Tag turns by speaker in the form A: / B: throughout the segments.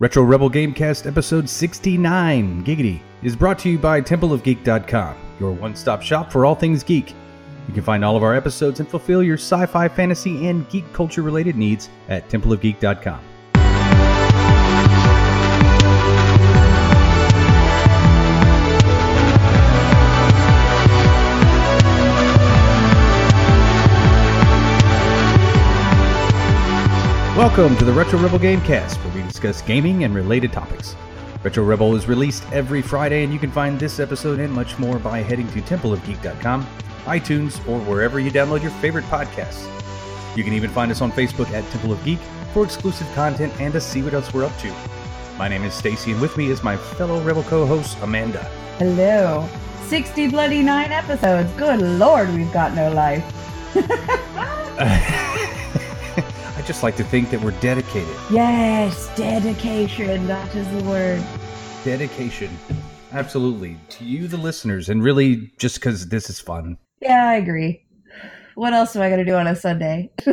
A: Retro Rebel Gamecast episode 69, Giggity, is brought to you by TempleOfGeek.com, your one stop shop for all things geek. You can find all of our episodes and fulfill your sci fi, fantasy, and geek culture related needs at TempleOfGeek.com. Welcome to the Retro Rebel Gamecast, where we discuss gaming and related topics. Retro Rebel is released every Friday, and you can find this episode and much more by heading to templeofgeek.com, iTunes, or wherever you download your favorite podcasts. You can even find us on Facebook at Temple of Geek for exclusive content and to see what else we're up to. My name is Stacy, and with me is my fellow Rebel co-host Amanda.
B: Hello. 60 bloody nine episodes. Good lord, we've got no life.
A: Just like to think that we're dedicated.
B: Yes, dedication. That is the word.
A: Dedication. Absolutely. To you, the listeners, and really just because this is fun.
B: Yeah, I agree. What else am I going to do on a Sunday?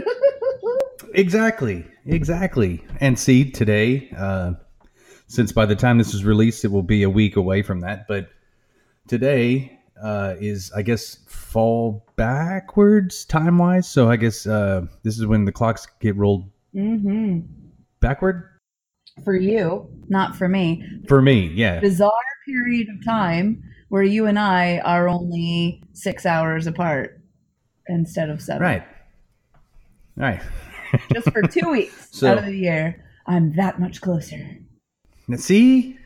A: Exactly. Exactly. And see, today, uh, since by the time this is released, it will be a week away from that, but today uh, is, I guess, fall backwards time wise. So I guess uh, this is when the clocks get rolled
B: mm-hmm.
A: backward
B: For you, not for me.
A: for me. Yeah.
B: Bizarre period of time where you and I are only six hours apart instead of seven.
A: Right. Right.
B: Just for two weeks
A: So-
B: out of the year. I'm that much closer.
A: Now, see,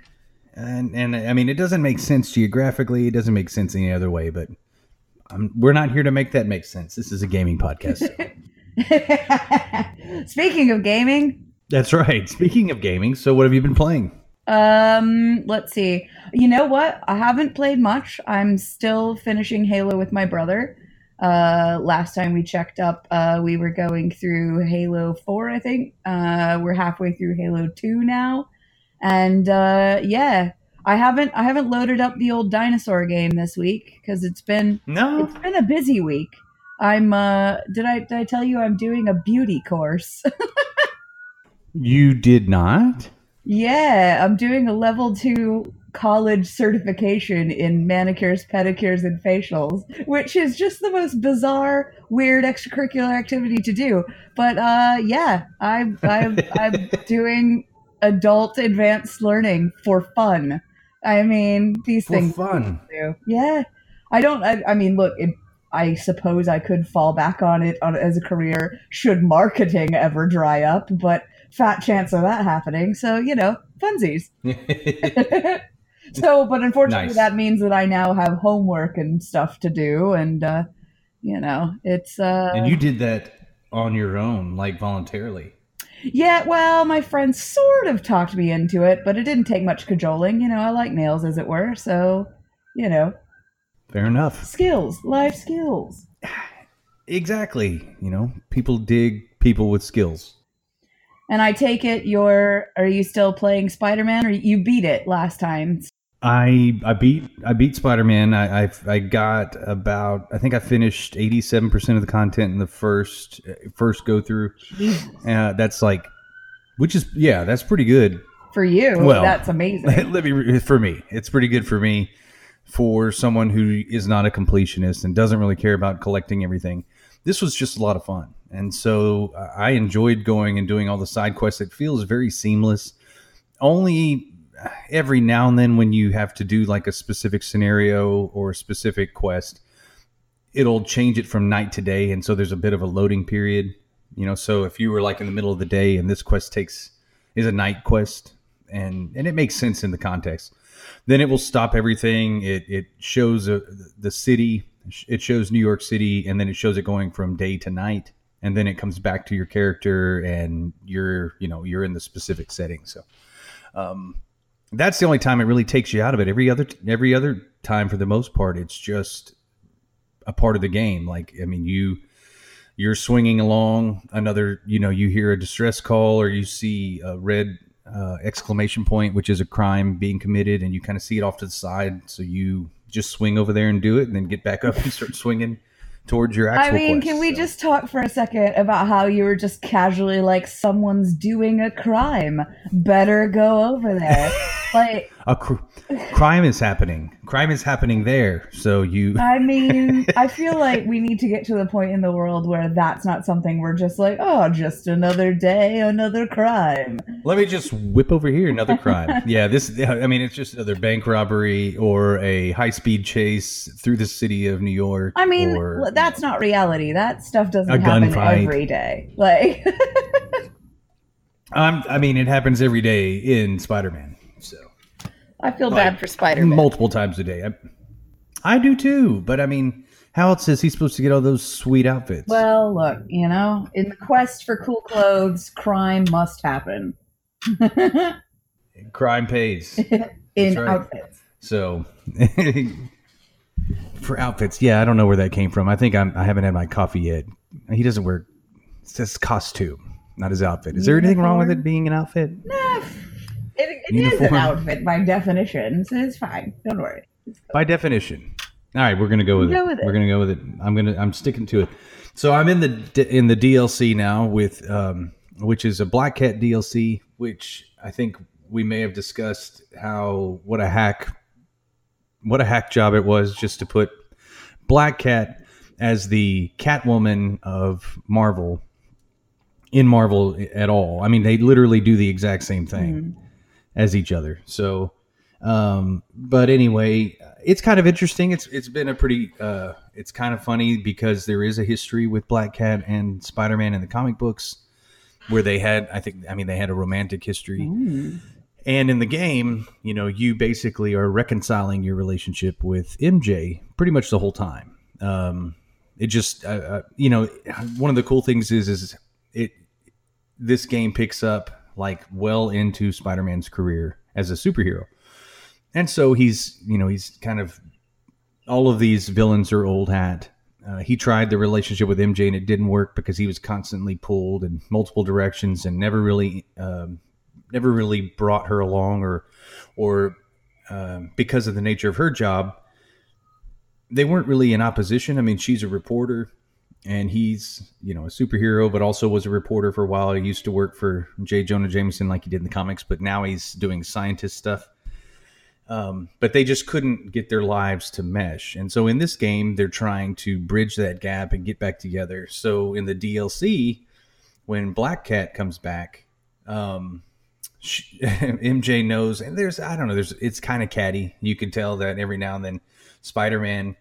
A: and and I mean, it doesn't make sense geographically. It doesn't make sense any other way. But um we're not here to make that make sense. This is a gaming podcast. so-
B: Speaking of gaming,
A: That's right. Speaking of gaming, so what have you been playing?
B: Um, let's see. You know what? I haven't played much. I'm still finishing Halo with my brother. Uh, last time we checked up, uh, we were going through Halo 4, I think. Uh, we're halfway through Halo 2 now. And uh, yeah, I haven't I haven't loaded up the old dinosaur game this week because it's been
A: No.
B: it's been a busy week. I'm uh did I did I tell you I'm doing a beauty course?
A: You did not?
B: Yeah, I'm doing a level two college certification in manicures, pedicures, and facials, which is just the most bizarre, weird extracurricular activity to do. But uh, yeah, I'm I'm, I'm doing adult advanced learning for fun. I mean, these things.
A: For
B: things
A: fun.
B: do. Yeah, I don't. I, I mean, look. It, I suppose I could fall back on it on, as a career should marketing ever dry up, but fat chance of that happening. So you know, funsies. so, but unfortunately,
A: Nice.
B: that means that I now have homework and stuff to do, and uh, you know, it's uh,
A: and you did that on your own, like voluntarily.
B: Yeah. Well, my friends sort of talked me into it, but it didn't take much cajoling. You know, I like nails, as it were. So, you know,
A: Fair enough.
B: skills, life skills.
A: Exactly. You know, people dig people with skills.
B: And I take it you're are you still playing Spider-Man or you beat it last time?
A: I I beat I beat Spider Man. I, I I got about I think I finished eighty seven percent of the content in the first first go through. Uh, that's like, which is yeah, that's pretty good.
B: For you,
A: Well,
B: that's amazing.
A: Let me for me, it's pretty good for me. For someone who is not a completionist and doesn't really care about collecting everything, this was just a lot of fun, and so uh, I enjoyed going and doing all the side quests. It feels very seamless. Only every now and then, when you have to do like a specific scenario or a specific quest, it'll change it from night to day, and so there's a bit of a loading period. You know, so if you were like in the middle of the day and this quest takes is a night quest, and and it makes sense in the context then it will stop everything. It it shows uh the city. It shows New York City, and then it shows it going from day to night, and then it comes back to your character, and you're you know you're in the specific setting. So, um, that's the only time it really takes you out of it. Every other every other time, for the most part, it's just a part of the game. Like I mean, you you're swinging along another you know you hear a distress call or you see a red uh, exclamation point which is a crime being committed and you kind of see it off to the side so you just swing over there and do it and then get back up and start swinging towards your
B: I mean,
A: quest,
B: can we
A: so.
B: just talk for a second about how you were just casually like, someone's doing a crime. Better go over there. like,
A: a cr- crime is happening? Crime is happening there. So you.
B: I mean, I feel like we need to get to the point in the world where that's not something we're just like, oh, just another day, another crime.
A: Let me just whip over here another crime. yeah, this. I mean, it's just another bank robbery or a high speed chase through the city of New York.
B: I mean,
A: or,
B: that's not reality. That stuff doesn't happen every day. Like,
A: I mean, it happens every day in Spider Man.
B: I feel
A: Like,
B: bad for Spider Man.
A: multiple times a day. I, I do too. But I mean, how else is he supposed to get all those sweet outfits?
B: Well, look, you know, in the quest for cool clothes, crime must happen.
A: crime pays.
B: in
A: right.
B: outfits.
A: So for outfits, yeah, I don't know where that came from. I think I'm, I haven't had my coffee yet. He doesn't wear. It says costume, not his outfit. Is there anything wrong with it being an outfit?
B: Nah, it, it is
A: Uniform.
B: an outfit by definition, so it's fine. Don't worry.
A: By definition. All right, we're gonna go with
B: Go
A: it.
B: with it.
A: We're gonna go with it. I'm gonna. I'm sticking to it. So I'm in the in the DLC now with um, which is a Black Cat DLC, which I think we may have discussed how what a hack what a hack job it was just to put Black Cat as the Catwoman of Marvel in Marvel at all. I mean, they literally do the exact same thing as each other. So, um, but anyway, it's kind of interesting. It's it's been a pretty uh, it's kind of funny because there is a history with Black Cat and Spider Man in the comic books where they had I think I mean they had a romantic history. And in the game, you know, you basically are reconciling your relationship with MJ pretty much the whole time. Um, it just, uh, uh, you know, one of the cool things is, is it, this game picks up like well into Spider-Man's career as a superhero. And so he's, you know, he's kind of, all of these villains are old hat. Uh, he tried the relationship with MJ and it didn't work because he was constantly pulled in multiple directions and never really, um, never really brought her along or or um, because of the nature of her job they weren't really in opposition i mean she's a reporter and he's you know a superhero but also was a reporter for a while. He used to work for j. Jonah jameson like he did in the comics but now he's doing scientist stuff. Um, but they just couldn't get their lives to mesh. And so in this game they're trying to bridge that gap and get back together. So in the dlc when black cat comes back um, she, MJ knows, and there's I don't know, there's it's kind of catty. You can tell that every now and then Spider Man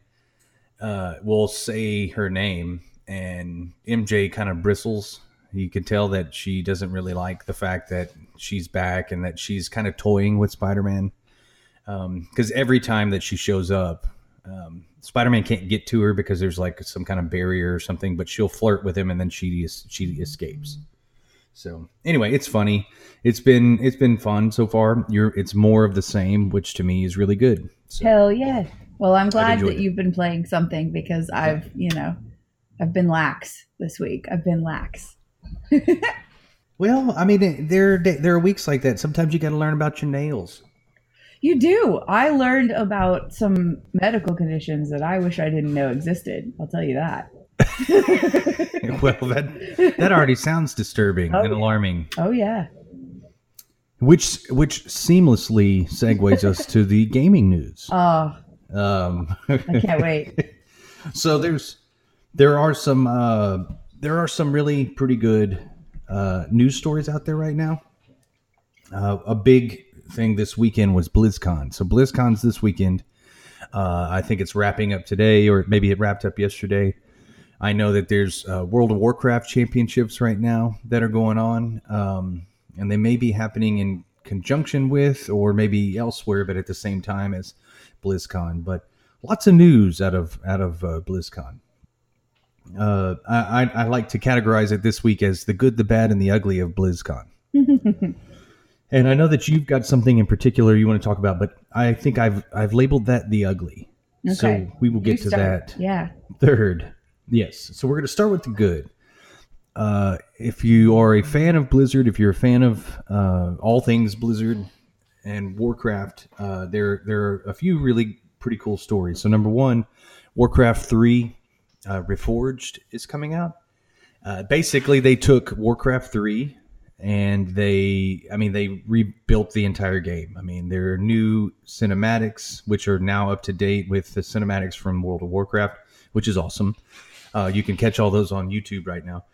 A: uh, will say her name, and MJ kind of bristles. You can tell that she doesn't really like the fact that she's back and that she's kind of toying with Spider Man. Because every time that she shows up, um, Spider Man can't get to her because there's like some kind of barrier or something, but she'll flirt with him and then she she escapes. So anyway, it's funny. It's been it's been fun so far. You're it's more of the same, which to me is really good. So
B: Hell yeah. Well, I'm glad that
A: it.
B: you've been playing something because I've, you know, I've been lax this week. I've been lax.
A: well, I mean, there there are weeks like that. Sometimes you got to learn about your nails.
B: You do. I learned about some medical conditions that I wish I didn't know existed. I'll tell you that.
A: well, that that already sounds disturbing
B: Oh,
A: and
B: yeah.
A: alarming.
B: Oh yeah.
A: Which which seamlessly segues us to the gaming news.
B: Oh,
A: Um,
B: I can't wait.
A: so there's there are some uh, there are some really pretty good uh, news stories out there right now. Uh, a big thing this weekend was BlizzCon. So BlizzCon's this weekend. Uh, I think it's wrapping up today, or maybe it wrapped up yesterday. I know that there's uh, World of Warcraft championships right now that are going on, um, and they may be happening in conjunction with, or maybe elsewhere, but at the same time as BlizzCon. But lots of news out of out of uh, BlizzCon. Uh, I, I, like to categorize it this week as the good, the bad, and the ugly of BlizzCon. and I know that you've got something in particular you want to talk about, but I think I've I've labeled that the ugly.
B: Okay.
A: So we will
B: You
A: get to
B: start.
A: that
B: Yeah.
A: third. Yes. So we're going to start with the good. Uh, if you are a fan of Blizzard, if you're a fan of uh, all things Blizzard and Warcraft, uh, there there are a few really pretty cool stories. So number one, Warcraft three uh, Reforged is coming out. Uh, basically, they took Warcraft three and they, I mean, they rebuilt the entire game. I mean, there are new cinematics which are now up to date with the cinematics from World of Warcraft, which is awesome. Uh, you can catch all those on YouTube right now.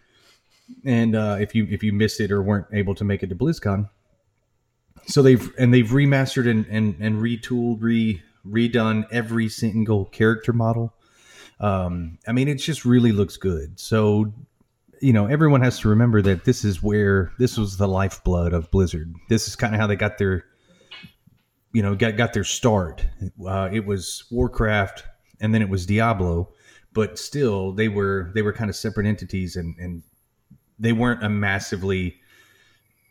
A: And uh, if you if you missed it or weren't able to make it to BlizzCon, so they've and they've remastered and and, and retooled, re redone every single character model. Um, I mean, it just really looks good. So, you know, everyone has to remember that this is where this was the lifeblood of Blizzard. This is kind of how they got their, you know, got got their start. Uh, it was Warcraft, and then it was Diablo, but still, they were they were kind of separate entities, and and they weren't a massively.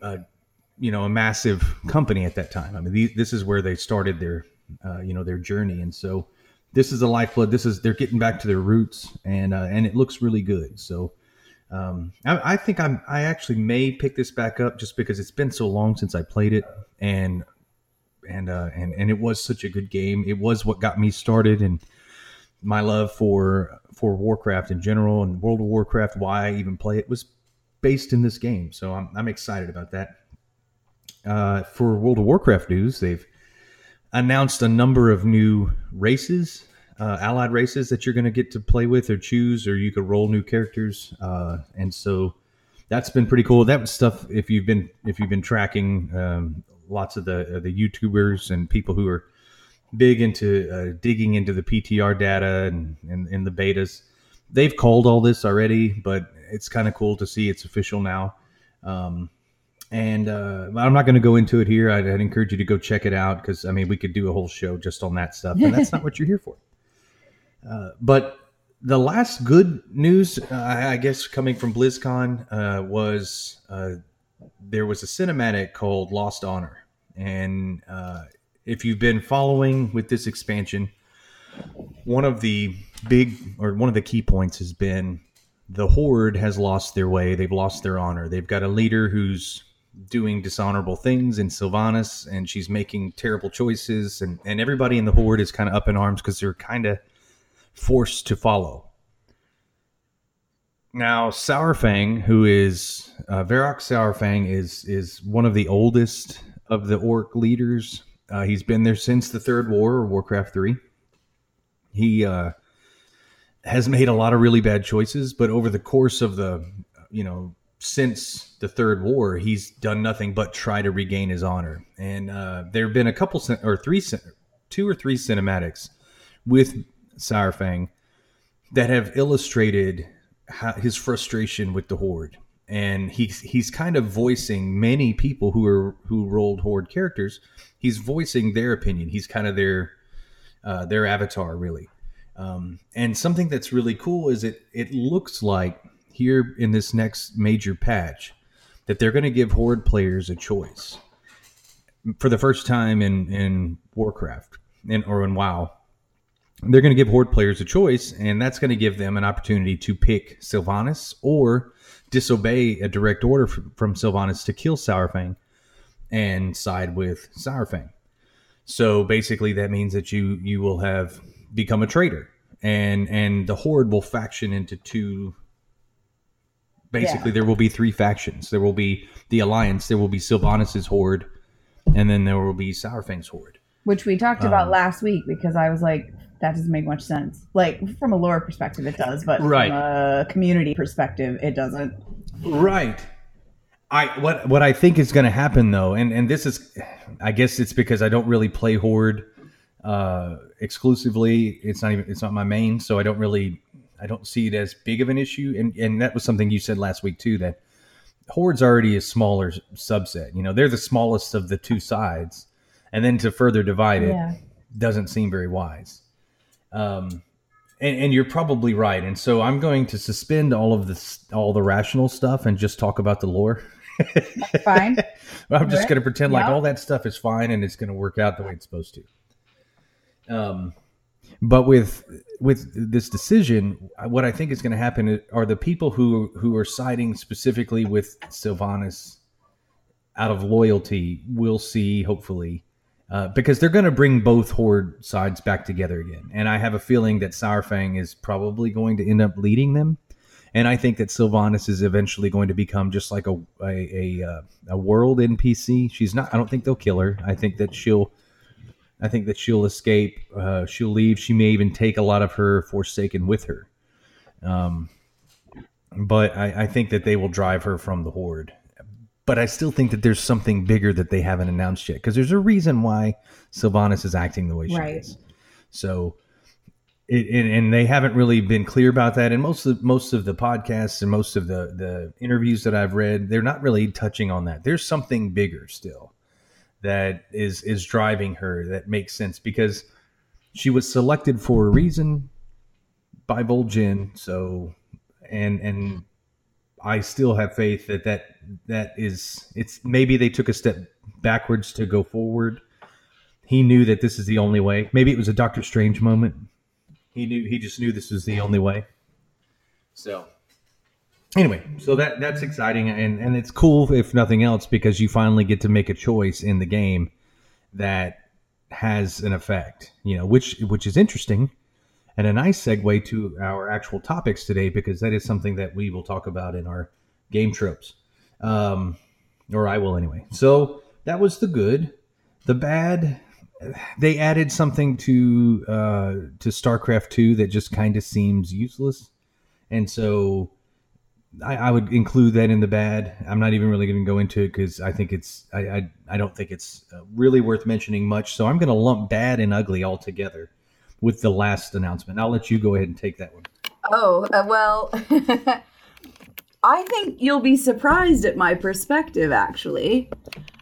A: Uh, you know, a massive company at that time. I mean, this is where they started their, uh, you know, their journey, and so this is the lifeblood. This is they're getting back to their roots, and uh, and it looks really good. So um, I, I, think I'm I actually may pick this back up just because it's been so long since I played it, and and uh, and and it was such a good game. It was what got me started, and my love for for Warcraft in general and World of Warcraft. Why I even play it was based in this game. So I'm I'm excited about that. Uh, for World of Warcraft news, they've announced a number of new races, uh, allied races that you're going to get to play with or choose, or you could roll new characters. Uh, and so that's been pretty cool. That stuff if you've been if you've been tracking um, lots of the uh, the YouTubers and people who are big into uh, digging into the PTR data and, and, the betas. They've called all this already, but it's kind of cool to see it's official now. Um, and uh, I'm not going to go into it here. I'd, I'd, encourage you to go check it out because I mean we could do a whole show just on that stuff, and that's not what you're here for. Uh, but the last good news, uh, I guess, coming from BlizzCon uh, was uh, there was a cinematic called Lost Honor, and uh, if you've been following with this expansion, one of the big or one of the key points has been the horde has lost their way they've lost their honor they've got a leader who's doing dishonorable things in Sylvanas, and she's making terrible choices, and and everybody in the horde is kind of up in arms because they're kind of forced to follow. Now, Saurfang, who is uh, Varok Saurfang, is is one of the oldest of the orc leaders. Uh, he's been there since the Third War or Warcraft Three. He uh, has made a lot of really bad choices, but over the course of the you know since the third war, he's done nothing but try to regain his honor. And uh, there have been a couple or three, two or three cinematics with Saurfang that have illustrated how, his frustration with the horde. And he's he's kind of voicing many people who are who rolled horde characters. He's voicing their opinion. He's kind of their uh, their avatar, really. Um, and something that's really cool is it it looks like here in this next major patch that they're going to give horde players a choice for the first time in in warcraft in, or in wow. They're going to give horde players a choice and that's going to give them an opportunity to pick sylvanas or disobey a direct order from, from sylvanas to kill saurfang and side with saurfang so basically that means that you you will have become a traitor and and the horde will faction into two basically yeah. there will be three factions. There will be the Alliance, there will be Sylvanas's horde, and then there will be Saurfang's horde.
B: Which we talked um, about last week because I was like, that doesn't make much sense. Like from a lore perspective, it does, but right. from a community perspective, it doesn't.
A: Right. I what what I think is going to happen though, and and this is, I guess it's because I don't really play horde uh, exclusively. It's not even it's not my main, so I don't really I don't see it as big of an issue. And and that was something you said last week too that Horde's already a smaller subset. You know, they're the smallest of the two sides, and then to further divide it yeah. doesn't seem very wise. Um, and, and, you're probably right. And so I'm going to suspend all of this, all the rational stuff, and just talk about the lore.
B: fine.
A: I'm just going to pretend like all that stuff is fine, and it's going to work out the way it's supposed to. Um, but with with this decision, what I think is going to happen are the people who who are siding specifically with Sylvanas out of loyalty will see hopefully uh, because they're going to bring both horde sides back together again. And I have a feeling that Saurfang is probably going to end up leading them. And I think that Sylvanas is eventually going to become just like a a, a, uh, a world NPC. She's not. I don't think they'll kill her. I think that she'll. I think that she'll escape. Uh, she'll leave. She may even take a lot of her Forsaken with her. Um, but I, I think that they will drive her from the horde but I still think that there's something bigger that they haven't announced yet because there's a reason why Sylvanas is acting the way she
B: Right.
A: is. So, it, and, and they haven't really been clear about that. And most of most of the podcasts and most of the the interviews that I've read, they're not really touching on that. There's something bigger still that is is driving her that makes sense because she was selected for a reason by Vol'jin. So, and and I still have faith that that that is it's maybe they took a step backwards to go forward. He knew that this is the only way. Maybe it was a Doctor Strange moment. He knew he just knew this was the only way. So anyway, so that that's exciting and and it's cool if nothing else because you finally get to make a choice in the game that has an effect, you know, which which is interesting and a nice segue to our actual topics today because that is something that we will talk about in our game tropes um, or i will anyway. So that was the good. The bad they added something to uh, to starcraft 2 that just kind of seems useless. And so I, I would include that in the bad i'm not even really going to go into it because i think it's I, I i don't think it's uh, really worth mentioning much so i'm going to lump bad and ugly all together with the last announcement. I'll let you go ahead and take that one.
B: Oh, uh, well, I think you'll be surprised at my perspective, actually.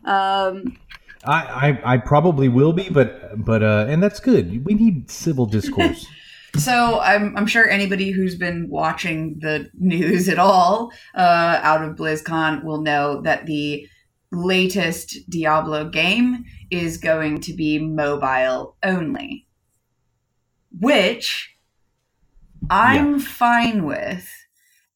B: Um,
A: I, I, I probably will be, but but uh, and that's good. We need civil discourse.
B: so I'm, I'm sure anybody who's been watching the news at all uh, out of BlizzCon will know that the latest Diablo game is going to be mobile only, which I'm fine with,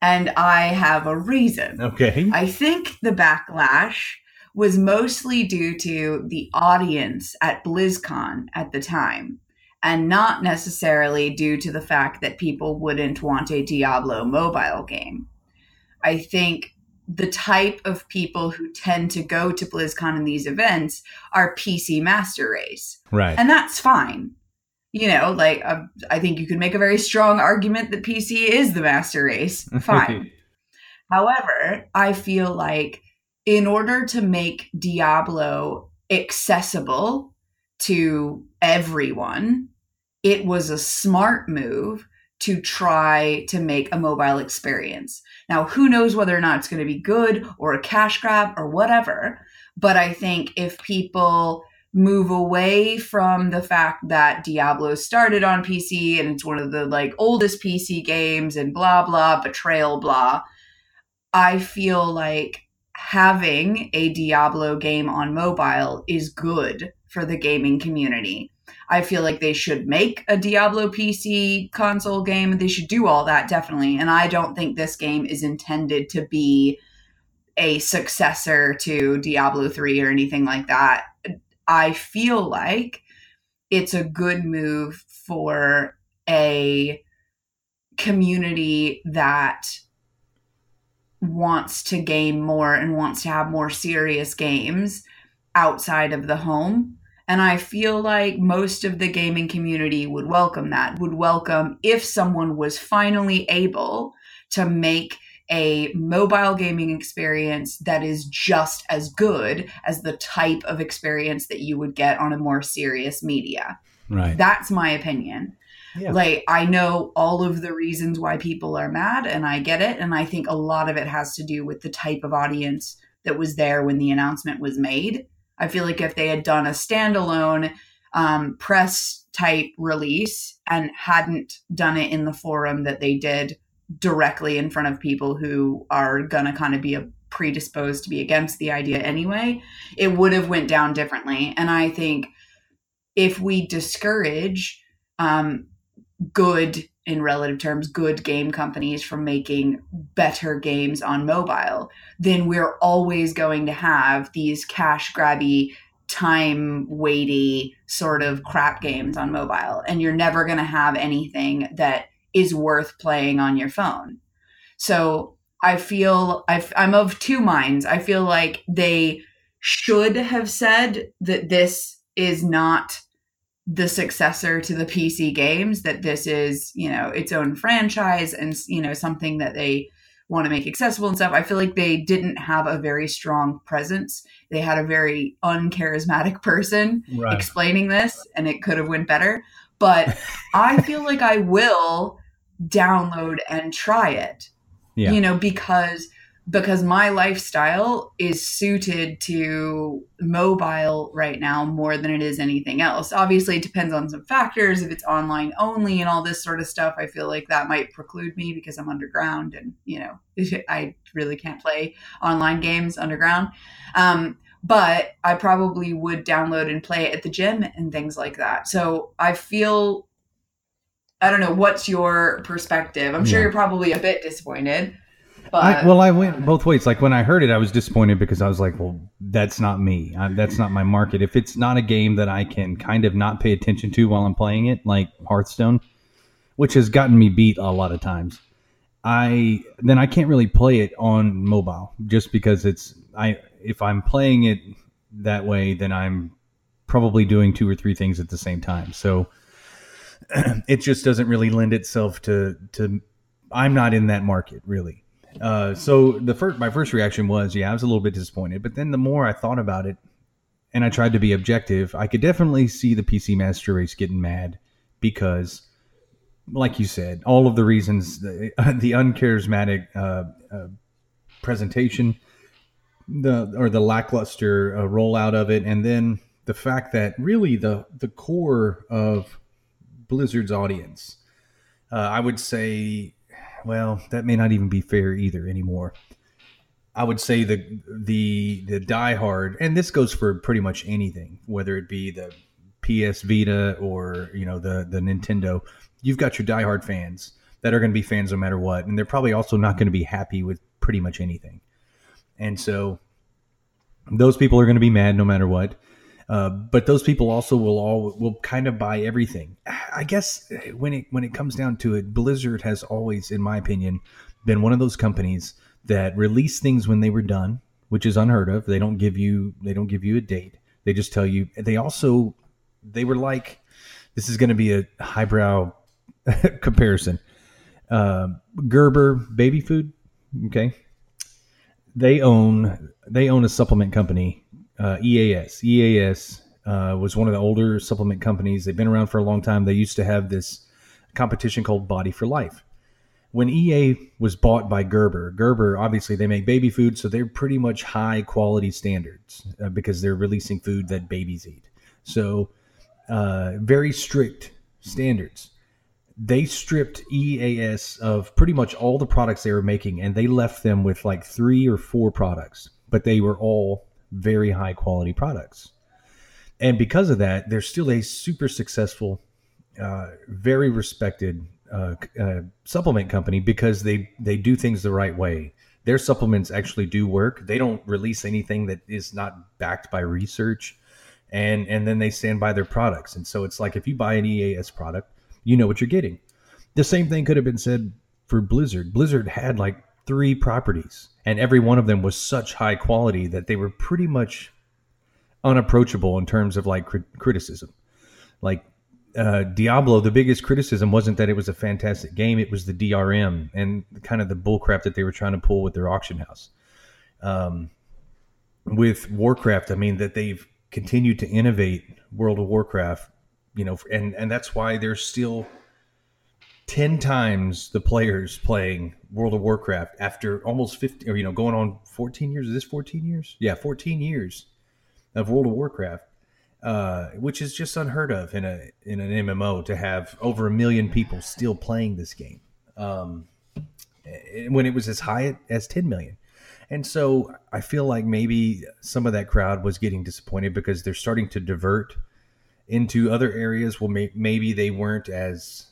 B: and I have a reason.
A: okay.
B: I think the backlash was mostly due to the audience at BlizzCon at the time, and not necessarily due to the fact that people wouldn't want a Diablo mobile game. I think the type of people who tend to go to BlizzCon and these events are PC master race,
A: Right.
B: and that's fine. You know, like uh, I think you could make a very strong argument that PC is the master race. Fine. However, I feel like in order to make Diablo accessible to everyone, it was a smart move to try to make a mobile experience. Now, who knows whether or not it's going to be good or a cash grab or whatever, but I think if people move away from the fact that Diablo started on PC and it's one of the like oldest PC games and blah blah betrayal blah I feel like having a Diablo game on mobile is good for the gaming community. I feel like they should make a Diablo PC console game. They should do all that, definitely. And I don't think this game is intended to be a successor to Diablo 3 or anything like that. I feel like it's a good move for a community that wants to game more and wants to have more serious games outside of the home. And I feel like most of the gaming community would welcome that, would welcome if someone was finally able to make a mobile gaming experience that is just as good as the type of experience that you would get on a more serious media.
A: Right.
B: That's my opinion.
A: Yeah.
B: Like, I know all of the reasons why people are mad, and I get it. And I think a lot of it has to do with the type of audience that was there when the announcement was made. I feel like if they had done a standalone um, press type release and hadn't done it in the forum that they did directly in front of people who are gonna kind of be a predisposed to be against the idea anyway, it would have went down differently. And I think if we discourage um, good in relative terms good game companies from making better games on mobile then we're always going to have these cash grabby time weighty sort of crap games on mobile and you're never going to have anything that is worth playing on your phone. So i feel i am of two minds. I feel like they should have said that this is not the successor to the pc games that this is you know its own franchise and you know something that they want to make accessible and stuff. I feel like they didn't have a very strong presence. They had a very uncharismatic person right. explaining this, and it could have went better. But I feel like I will download and try it. Yeah. You know, because because my lifestyle is suited to mobile right now more than it is anything else. Obviously, it depends on some factors. If it's online only and all this sort of stuff, I feel like that might preclude me because I'm underground and, you know, I really can't play online games underground. Um, but I probably would download and play it at the gym and things like that. So I feel, I don't know, what's your perspective? I'm sure yeah. you're probably a bit disappointed.
A: I, well, I went both ways. Like when I heard it, I was disappointed because I was like, "Well, that's not me. I, that's not my market. If it's not a game that I can kind of not pay attention to while I'm playing it, like Hearthstone, which has gotten me beat a lot of times, I then I can't really play it on mobile just because it's I if I'm playing it that way, then I'm probably doing two or three things at the same time. So it just doesn't really lend itself to to I'm not in that market really. Uh, so the first, my first reaction was, yeah, I was a little bit disappointed. But then the more I thought about it, and I tried to be objective, I could definitely see the PC Master Race getting mad because, like you said, all of the reasons, the, the uncharismatic uh, uh, presentation, the or the lackluster uh, rollout of it, and then the fact that really the the core of Blizzard's audience, uh, I would say well, that may not even be fair either anymore. I would say the the the diehard, and this goes for pretty much anything, whether it be the PS Vita or you know the the Nintendo. You've got your diehard fans that are going to be fans no matter what, and they're probably also not going to be happy with pretty much anything. And so those people are going to be mad no matter what. Uh, but those people also will all will kind of buy everything. I guess when it when it comes down to it, Blizzard has always, in my opinion, been one of those companies that release things when they were done, which is unheard of. They don't give you they don't give you a date. They just tell you. They also they were like, this is going to be a highbrow comparison. Uh, Gerber baby food, okay. They own they own a supplement company uh, EAS. EAS uh, was one of the older supplement companies. They've been around for a long time. They used to have this competition called Body for Life. When EA was bought by Gerber, Gerber obviously they make baby food, so they're pretty much high quality standards uh, because they're releasing food that babies eat. So uh, very strict standards. They stripped EAS of pretty much all the products they were making, and they left them with like three or four products, but they were all very high quality products. And because of that, they're still a super successful, uh, very respected uh, uh, supplement company because they they do things the right way. Their supplements actually do work. They don't release anything that is not backed by research, and and then they stand by their products. And so it's like if you buy an EAS product, you know what you're getting. The same thing could have been said for Blizzard. Blizzard had like three properties, and every one of them was such high quality that they were pretty much unapproachable in terms of like criticism. Like uh, Diablo, the biggest criticism wasn't that it was a fantastic game; it was the DRM and kind of the bullcrap that they were trying to pull with their auction house. Um, with Warcraft, I mean that they've continued to innovate World of Warcraft, you know, and and that's why they're still 10 times the players playing World of Warcraft after almost 50 or you know going on 14 years. Is this 14 years? Yeah 14 years of World of Warcraft uh, which is just unheard of in a in an MMO to have over a million people still playing this game um, when it was as high as 10 million. And so I feel like maybe some of that crowd was getting disappointed because they're starting to divert into other areas. Well may, maybe they weren't as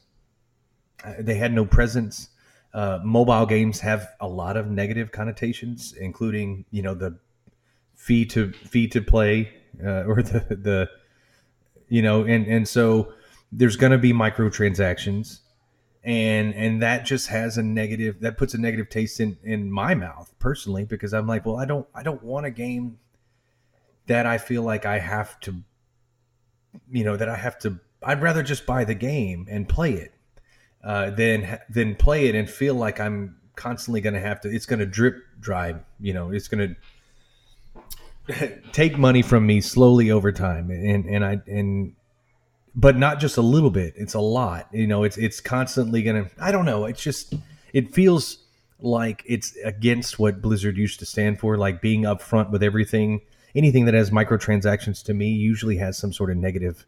A: they had no presence. Uh, mobile games have a lot of negative connotations, including you know the fee to fee to play uh, or the the you know, and and so there's going to be microtransactions, and and that just has a negative that puts a negative taste in in my mouth personally because I'm like, well, I don't I don't want a game that I feel like I have to, you know, that I have to. I'd rather just buy the game and play it uh, than than play it and feel like I'm constantly going to have to. It's going to drip dry. You know, it's going to take money from me slowly over time, and and I and but not just a little bit. It's a lot. You know, it's it's constantly going to. I don't know. It's just it feels like it's against what Blizzard used to stand for, like being upfront with everything. Anything that has microtransactions to me usually has some sort of negative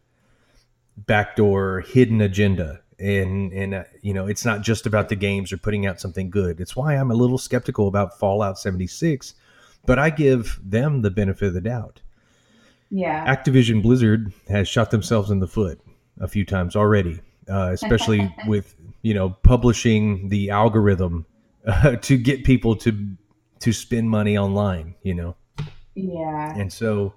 A: backdoor hidden agenda and and uh, you know it's not just about the games or putting out something good it's why i'm a little skeptical about fallout 76 but i give them the benefit of the doubt
B: Yeah.
A: activision blizzard has shot themselves in the foot a few times already uh, especially with you know publishing the algorithm uh, to get people to to spend money online you know
B: Yeah.
A: and so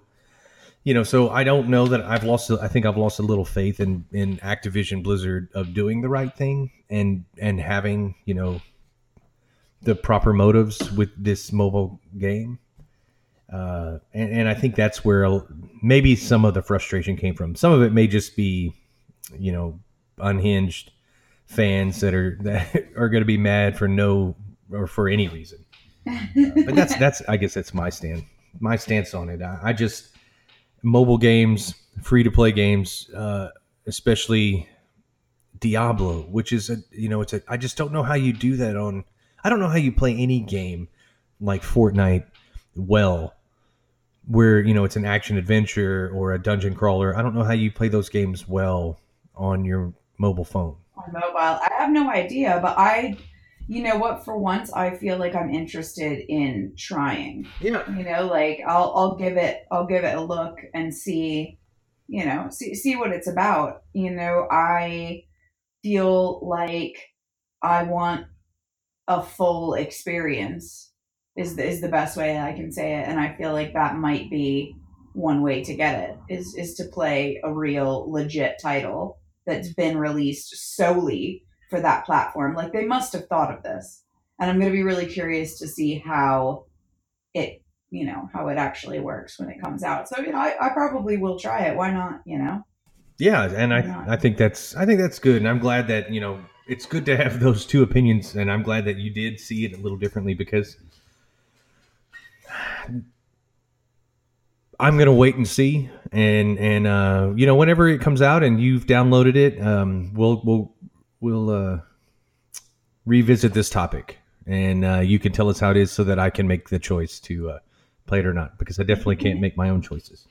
A: you know so i don't know that i've lost i think i've lost a little faith in in activision blizzard of doing the right thing and and having you know the proper motives with this mobile game. Uh and, and i think that's where maybe some of the frustration came from. Some of it may just be you know unhinged fans that are that are going to be mad for no or for any reason. But that's that's i guess that's my stand my stance on it. I, I just mobile games free to play games uh especially diablo which is a you know it's a i just don't know how you do that on i don't know how you play any game like fortnite well where you know it's an action adventure or a dungeon crawler i don't know how you play those games well on your mobile phone
B: on mobile. I have no idea, but I, you know what? For once, I feel like I'm interested in trying.
A: yeah
B: You know, like I'll I'll give it I'll give it a look and see, you know, see see what it's about. You know, I feel like I want a full experience is the, is the best way I can say it, and I feel like that might be one way to get it is is to play a real legit title that's been released solely for that platform. Like they must have thought of this. And I'm going to be really curious to see how it, you know, how it actually works when it comes out. So, you know, I, I probably will try it. Why not, you know?
A: Yeah, and I? I think that's I think that's good, and I'm glad that you know it's good to have those two opinions, and I'm glad that you did see it a little differently because I'm gonna wait and see, and and uh, you know whenever it comes out and you've downloaded it, um, we'll we'll we'll uh, revisit this topic, and uh, you can tell us how it is so that I can make the choice to uh, play it or not, because I definitely can't make my own choices.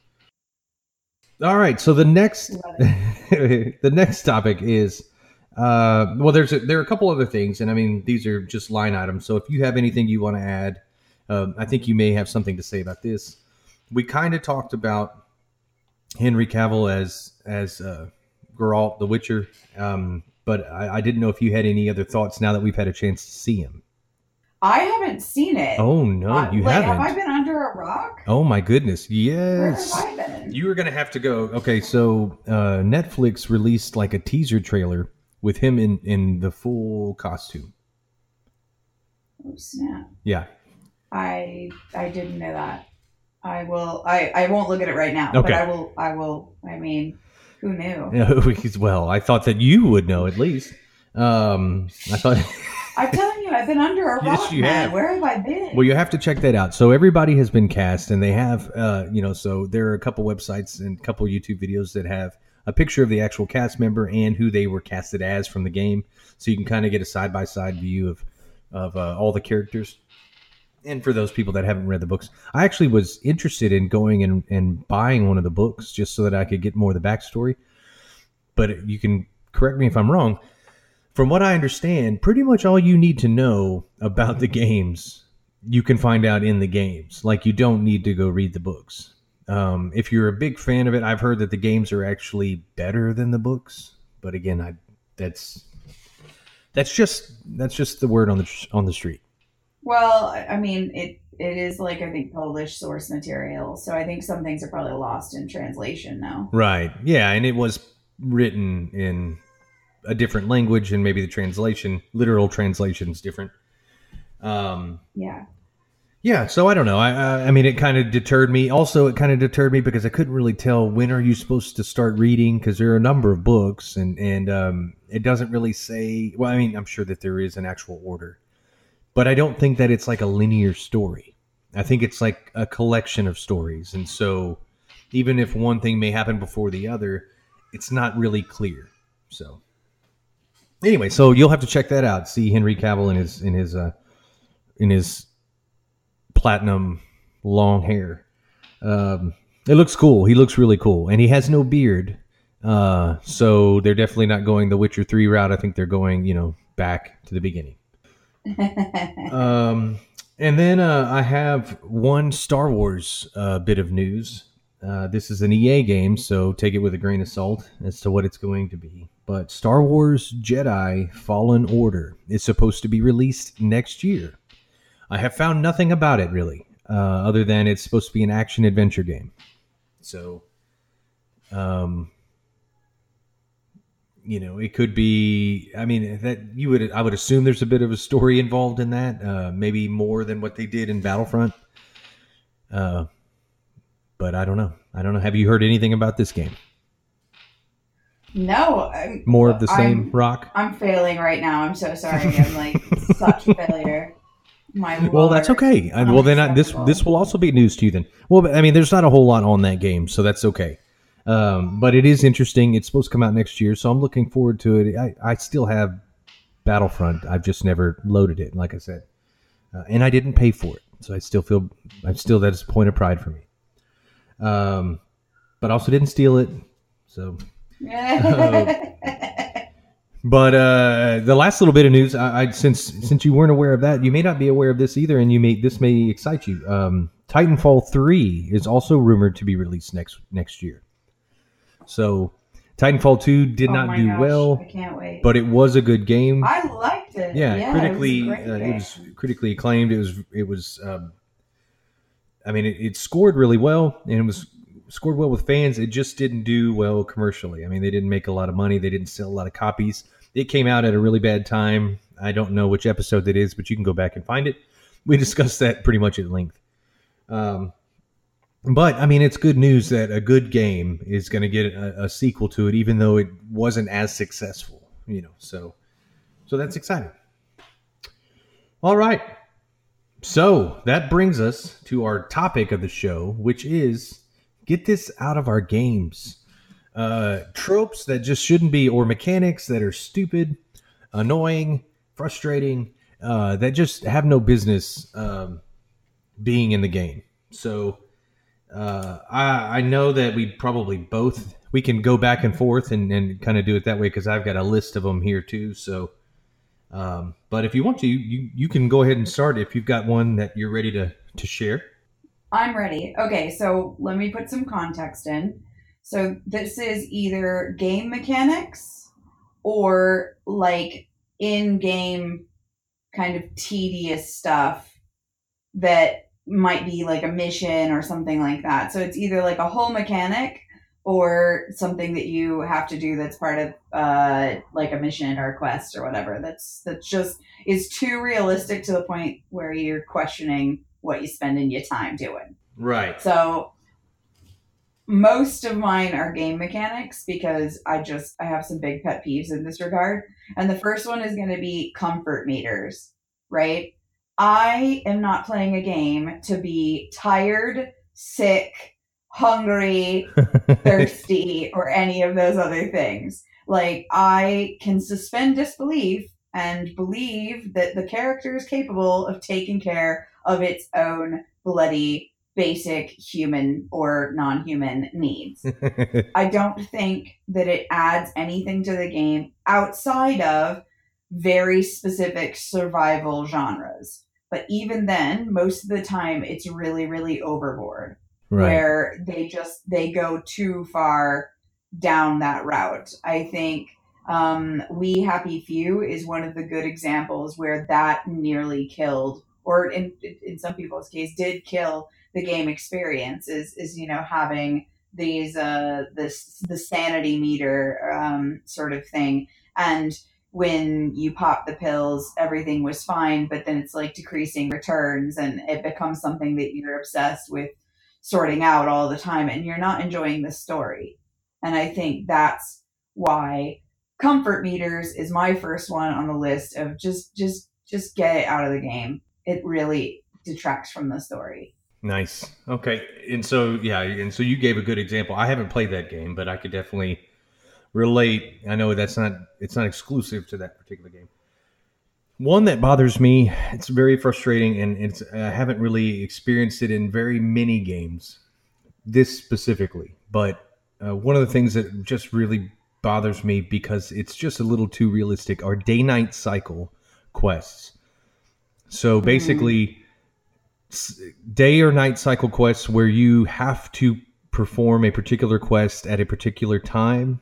A: All right, so the next the next topic is uh, well there's a, there are a couple other things and i mean these are just line items. So if you have anything you want to add um, i think you may have something to say about this. We kind of talked about henry cavill as as uh, Geralt the witcher. Um, but I, I didn't know if you had any other thoughts now that we've had a chance to see him
B: I haven't seen it.
A: oh no
B: I-
A: you
B: like,
A: haven't
B: Have I been under a rock?
A: oh my goodness
B: Where
A: yes
B: have I been?
A: You were gonna have to go. Okay, so uh, Netflix released like a teaser trailer with him in in the full costume.
B: oh, snap.
A: Yeah.
B: I I didn't know that. I will. I I won't look at it right now.
A: Okay.
B: But I will. I will. I mean, who knew?
A: well, I thought that you would know at least. Um, I thought.
B: I'm telling you, I've been under a
A: Yes,
B: rock,
A: you
B: man.
A: have.
B: Where have I been?
A: Well, you have to check that out. So everybody has been cast, and they have, uh, you know, so there are a couple websites and a couple YouTube videos that have a picture of the actual cast member and who they were casted as from the game, so you can kind of get a side by side view of of uh, all the characters. And for those people that haven't read the books, I actually was interested in going and, and buying one of the books just so that I could get more of the backstory. But you can correct me if I'm wrong from what I understand, pretty much all you need to know about the games you can find out in the games. Like you don't need to go read the books. Um, if you're a big fan of it, I've heard that the games are actually better than the books. But again, I that's that's just that's just the word on the on the street.
B: Well, I mean, it it is like I think Polish source material, so I think some things are probably lost in translation now.
A: Right. Yeah, and it was written in a different language, and maybe the translation, literal translation, is different. Um,
B: Yeah.
A: yeah. So I don't know. I I, I mean, it kind of deterred me. Also, it kind of deterred me because I couldn't really tell when are you supposed to start reading because there are a number of books, and and um, it doesn't really say. Well, I mean, I'm sure that there is an actual order, but I don't think that it's like a linear story. I think it's like a collection of stories, and so even if one thing may happen before the other, it's not really clear. So anyway, so you'll have to check that out. See Henry Cavill in his in his uh, in his platinum long hair. Um, it looks cool. He looks really cool, and he has no beard. Uh, so they're definitely not going the Witcher three route. I think they're going, you know, back to the beginning. Um, and then uh, I have one Star Wars uh, bit of news. Uh, this is an EA game, so take it with a grain of salt as to what it's going to be. But Star Wars Jedi Fallen Order is supposed to be released next year. I have found nothing about it really, uh, other than it's supposed to be an action adventure game. So, um, you know, it could be. I mean, that you would. I would assume there's a bit of a story involved in that. Uh, maybe more than what they did in Battlefront. Uh, but I don't know. I don't know. Have you heard anything about this game?
B: no, I'm,
A: More of the same
B: I'm,
A: rock.
B: I'm failing right now. I'm so sorry. I'm like such a failure. My
A: Well, that's okay. Well, then I, this this will also be news to you then. Well, I mean, there's not a whole lot on that game, so that's okay. Um, but it is interesting. It's supposed to come out next year, so I'm looking forward to it. I, I still have Battlefront. I've just never loaded it, like I said, uh, and I didn't pay for it, so I still feel I'm still that's a point of pride for me. Um, but also didn't steal it, so But uh, the last little bit of news, I, I since since you weren't aware of that, you may not be aware of this either, and you may this may excite you. Um, Titanfall three is also rumored to be released next next year. So Titanfall two did
B: Oh
A: not do
B: gosh,
A: well,
B: I can't wait.
A: but it was a good game.
B: I liked it.
A: yeah,
B: it was
A: critically, uh, it was critically acclaimed. It was it was. Um, I mean, it, it scored really well, and it was scored well with fans. It just didn't do well commercially. I mean, they didn't make a lot of money. They didn't sell a lot of copies. It came out at a really bad time. I don't know which episode that is, but you can go back and find it. We discussed that pretty much at length. Um, but I mean, it's good news that a good game is going to get a, a sequel to it, even though it wasn't as successful. You know, so so that's exciting. All right. So that brings us to our topic of the show, which is get this out of our games. Uh, tropes that just shouldn't be, or mechanics that are stupid, annoying, frustrating, uh, that just have no business um, being in the game. So uh, I, I know that we probably both we can go back and forth and, and kind of do it that way because I've got a list of them here too. So, um, but if you want to, you you can go ahead and start if you've got one that you're ready to to share.
B: I'm ready. Okay, so let me put some context in. So this is either game mechanics or like in-game kind of tedious stuff that might be like a mission or something like that. So it's either like a whole mechanic or something that you have to do that's part of uh like a mission or a quest or whatever. That's that's just is too realistic to the point where you're questioning what you spending your time doing.
A: Right.
B: So most of mine are game mechanics because I just I have some big pet peeves in this regard. And the first one is going to be comfort meters, right? I am not playing a game to be tired, sick, hungry, thirsty, or any of those other things. Like, I can suspend disbelief and believe that the character is capable of taking care of its own bloody, basic human or non human needs. I don't think that it adds anything to the game outside of very specific survival genres. But even then, most of the time, it's really, really overboard
A: right.
B: where they just they go too far down that route. I think um, We Happy Few is one of the good examples where that nearly killed or in in some people's case, did kill the game experience. Is is you know having these uh this the sanity meter um, sort of thing and when you pop the pills everything was fine but then it's like decreasing returns and it becomes something that you're obsessed with sorting out all the time and you're not enjoying the story and i think that's why comfort meters is my first one on the list of just just just get it out of the game it really detracts from the story
A: Nice. Okay. And so yeah, and so you gave a good example. I haven't played that game, but I could definitely relate. I know that's not it's not exclusive to that particular game. One that bothers me, it's very frustrating and it's I haven't really experienced it in very many games. This specifically, but uh, one of the things that just really bothers me because it's just a little too realistic are day night cycle quests. So basically, day or night cycle quests where you have to perform a particular quest at a particular time,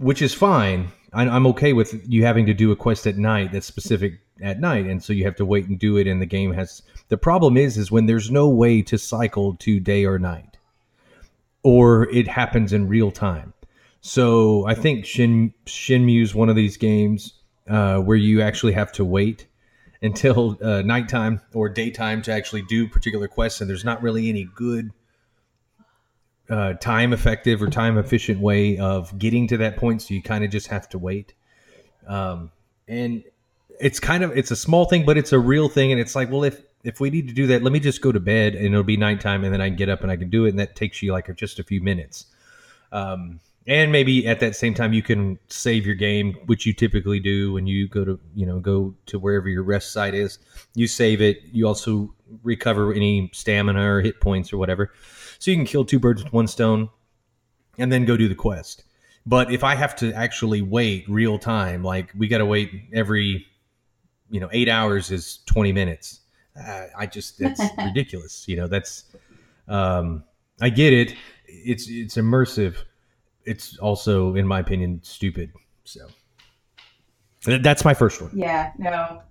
A: which is fine. I'm okay with you having to do a quest at night that's specific at night, and so you have to wait and do it. And the game has the problem is is when there's no way to cycle to day or night, or it happens in real time. So I think Shin Shenmue's one of these games uh, where you actually have to wait until uh, nighttime or daytime to actually do particular quests, and there's not really any good uh, time effective or time efficient way of getting to that point. So you kind of just have to wait. Um, and it's kind of it's a small thing, but it's a real thing, and it's like, well, if if we need to do that, let me just go to bed, and it'll be nighttime, and then I can get up and I can do it, and that takes you like just a few minutes. Um, and maybe at that same time you can save your game which you typically do when you go to you know go to wherever your rest site is you save it you also recover any stamina or hit points or whatever so you can kill two birds with one stone and then go do the quest but if i have to actually wait real time like we got to wait every you know eight hours is 20 minutes uh, i just that's ridiculous you know that's um i get it it's it's immersive it's also, in my opinion, stupid. So that's my first one.
B: Yeah, no,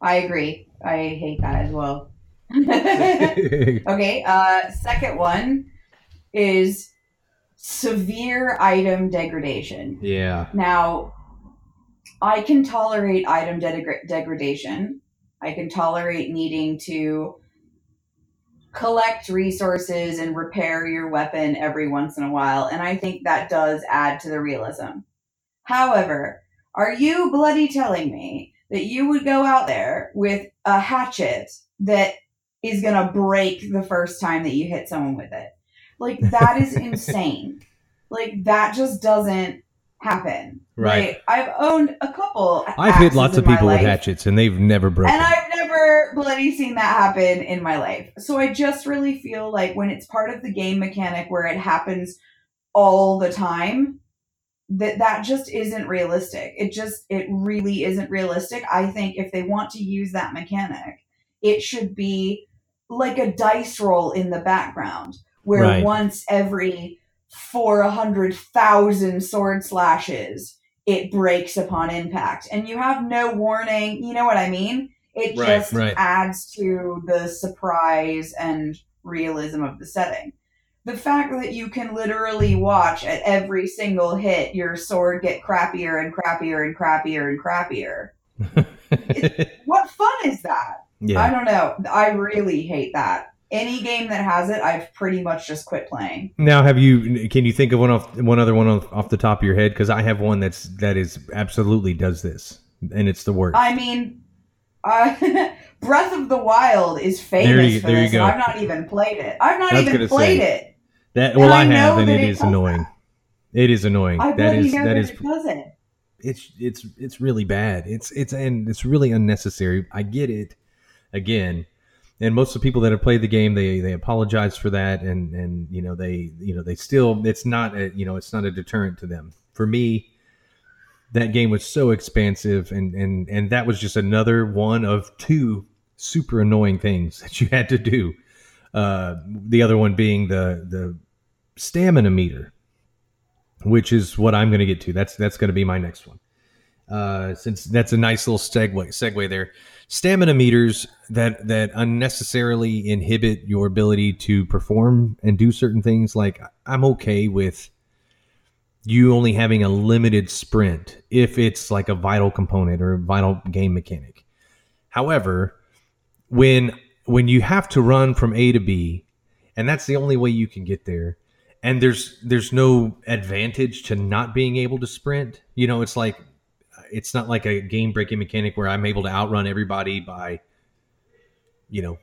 B: I agree. I hate that as well. okay, uh, second one is severe item degradation.
A: Yeah.
B: Now, I can tolerate item de- degradation. I can tolerate needing to collect resources and repair your weapon every once in a while, and I think that does add to the realism. However, are you bloody telling me that you would go out there with a hatchet that is going to break the first time that you hit someone with it? Like, that is insane. Like, that just doesn't happen.
A: Right.
B: Like, I've owned a couple.
A: I've hit lots of people with hatchets, and they've never broken.
B: And I've never bloody seen that happen in my life. So I just really feel like when it's part of the game mechanic where it happens all the time, that that just isn't realistic. It just it really isn't realistic. I think if they want to use that mechanic, it should be like a dice roll in the background where right. once every for a hundred thousand sword slashes it breaks upon impact. And you have no warning. You know what i mean? It right, just right. adds to the surprise and realism of the setting. The fact that you can literally watch at every single hit your sword get crappier and crappier and crappier and crappier. It, what fun is that yeah. i don't know i really hate that any game that has it, I've pretty much just quit playing.
A: Now, have you? Can you think of one off one other one off, off the top of your head? Because I have one that's that is absolutely does this, and it's the worst.
B: I mean, uh, Breath of the Wild is famous there you, for this. I've not even played it. I've not even played say, it.
A: That well, I, I have, and it is annoying. That. It is annoying. I that is that is. It doesn't. It's it's it's really bad. It's it's and it's really unnecessary. I get it. Again, and most of the people that have played the game they they apologize for that and and you know they you know they still it's not a, you know it's not a deterrent to them. For me that game was so expansive and and and that was just another one of two super annoying things that you had to do. Uh, the other one being the the stamina meter which is what i'm going to get to. That's that's going to be my next one. Uh, since that's a nice little segue segue there. Stamina meters that that unnecessarily inhibit your ability to perform and do certain things. Like I'm okay with you only having a limited sprint if it's like a vital component or a vital game mechanic. However, when when you have to run from A to B, and that's the only way you can get there, and there's there's no advantage to not being able to sprint. You know, it's like it's not like a game breaking mechanic where I'm able to outrun everybody by you know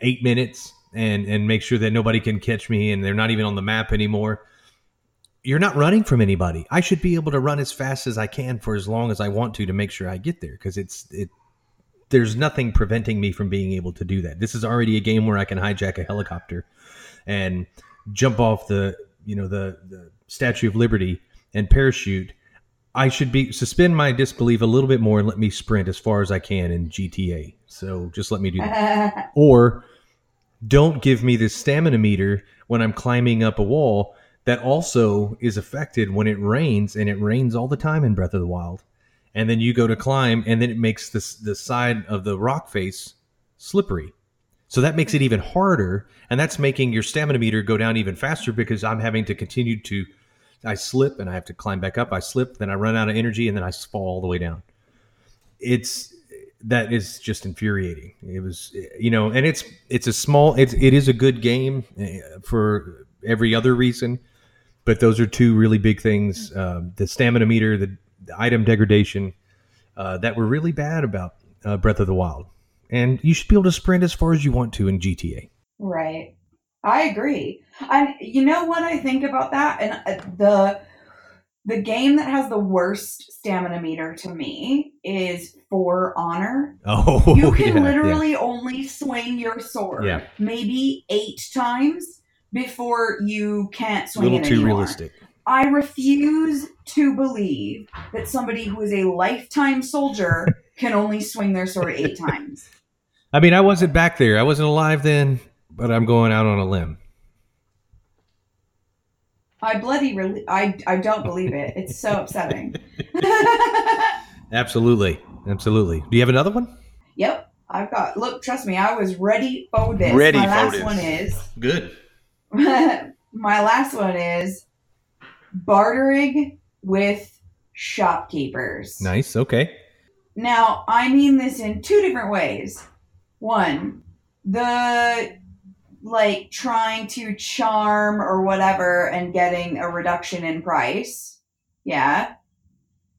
A: eight minutes and and make sure that nobody can catch me and they're not even on the map anymore you're not running from anybody. I should be able to run as fast as I can for as long as I want to to make sure I get there because it's it. There's nothing preventing me from being able to do that. This is already a game where I can hijack a helicopter and jump off the you know the the Statue of Liberty and parachute. I should be suspend my disbelief a little bit more and let me sprint as far as I can in GTA. So just let me do that. or don't give me this stamina meter when I'm climbing up a wall that also is affected when it rains, and it rains all the time in Breath of the Wild. And then you go to climb, and then it makes this the side of the rock face slippery. So that makes it even harder, and that's making your stamina meter go down even faster because I'm having to continue to. I slip and I have to climb back up. I slip, then I run out of energy, and then I fall all the way down. It's that is just infuriating. It was, you know, and it's it's a small, it's it is a good game eh, for every other reason, but those are two really big things: uh, the stamina meter, the, the item degradation, uh, that were really bad about uh, Breath of the Wild. And you should be able to sprint as far as you want to in GTA.
B: Right. I agree. And you know what I think about that? And uh, the the game that has the worst stamina meter to me is For Honor.
A: Oh,
B: You can
A: yeah,
B: literally only swing your sword
A: Yeah.
B: maybe eight times before you can't
A: yeah.
B: swing
A: a little
B: it
A: too
B: anymore.
A: realistic.
B: I refuse to believe that somebody who is a lifetime soldier can only swing their sword eight times.
A: I mean, I wasn't back there. I wasn't alive then, but I'm going out on a limb.
B: I bloody really, I I don't believe it. It's so upsetting.
A: Absolutely, absolutely. Do you have another one?
B: yep, I've got. Look, trust me, I was ready for this.
A: Ready
B: My
A: for
B: last
A: this.
B: one is.
A: Good.
B: my last one is bartering with shopkeepers.
A: Nice. Okay.
B: Now, I mean this in two different ways. One, the like trying to charm or whatever and getting a reduction in price. Yeah.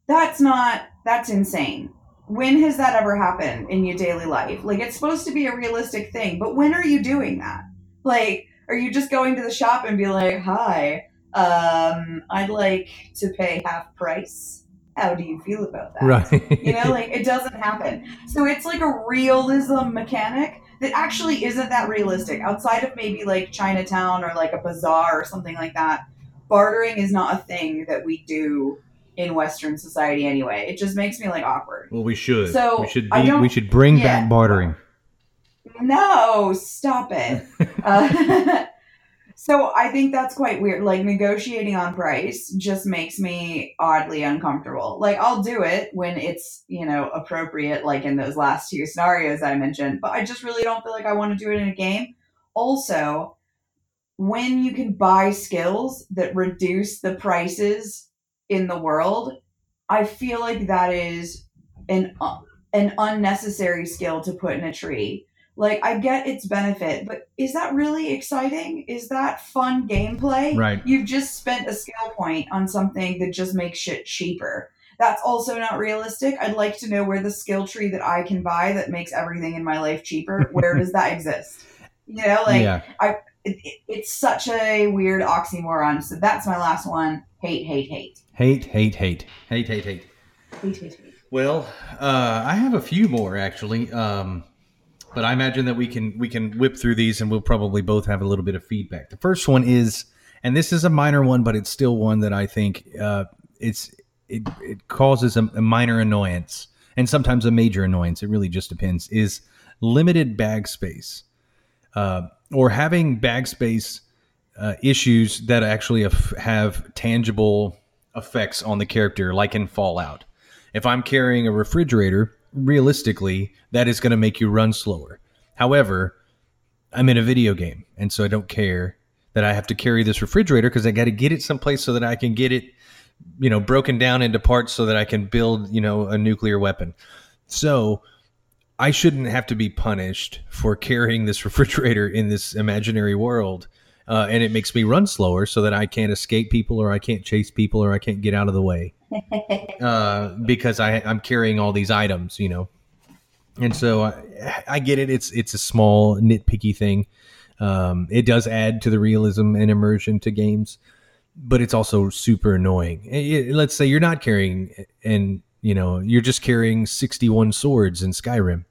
B: That's not, that's insane. When has that ever happened in your daily life? Like, it's supposed to be a realistic thing, but when are you doing that? Like, are you just going to the shop and be like, hi, um, I'd like to pay half price? How do you feel about that?
A: Right.
B: You know, like it doesn't happen. So it's like a realism mechanic that actually isn't that realistic. Outside of maybe like Chinatown or like a bazaar or something like that, bartering is not a thing that we do in Western society anyway. It just makes me like awkward.
A: Well, we should.
B: So,
A: we should. Be, we should bring
B: yeah.
A: back bartering.
B: No, stop it. Uh, so I think that's quite weird. Like negotiating on price just makes me oddly uncomfortable. Like I'll do it when it's, you know, appropriate, like in those last two scenarios I mentioned, but I just really don't feel like I want to do it in a game. Also, when you can buy skills that reduce the prices in the world, I feel like that is an an unnecessary skill to put in a tree. Like I get its benefit, but is that really exciting? Is that fun gameplay?
A: Right.
B: You've just spent a skill point on something that just makes shit cheaper. That's also not realistic. I'd like to know where the skill tree that I can buy that makes everything in my life cheaper, where does that exist? You know, like
A: yeah.
B: it, it, it's such a weird oxymoron. So that's my last one. Hate, hate, hate.
A: Hate. Hate. Hate. Hate. Hate. Hate.
B: Hate, hate, hate.
A: Well, uh, I have a few more actually, um, but I imagine that we can we can whip through these, and we'll probably both have a little bit of feedback. The first one is, and this is a minor one, but it's still one that I think uh, it's it, it causes a, a minor annoyance and sometimes a major annoyance. It really just depends. Is limited bag space uh, or having bag space uh, issues that actually have tangible effects on the character, like in Fallout. If I'm carrying a refrigerator, realistically, that is going to make you run slower. However, I'm in a video game, and so I don't care that I have to carry this refrigerator because I got to get it someplace so that I can get it, you know, broken down into parts so that I can build, you know, a nuclear weapon. So I shouldn't have to be punished for carrying this refrigerator in this imaginary world. Uh, and it makes me run slower so that I can't escape people or I can't chase people or I can't get out of the way uh, because I, I'm carrying all these items, you know. And so I, I get it. It's it's a small nitpicky thing. Um, it does add to the realism and immersion to games, but it's also super annoying. It- it- let's say you're not carrying, and you know you're just carrying 61 swords in Skyrim.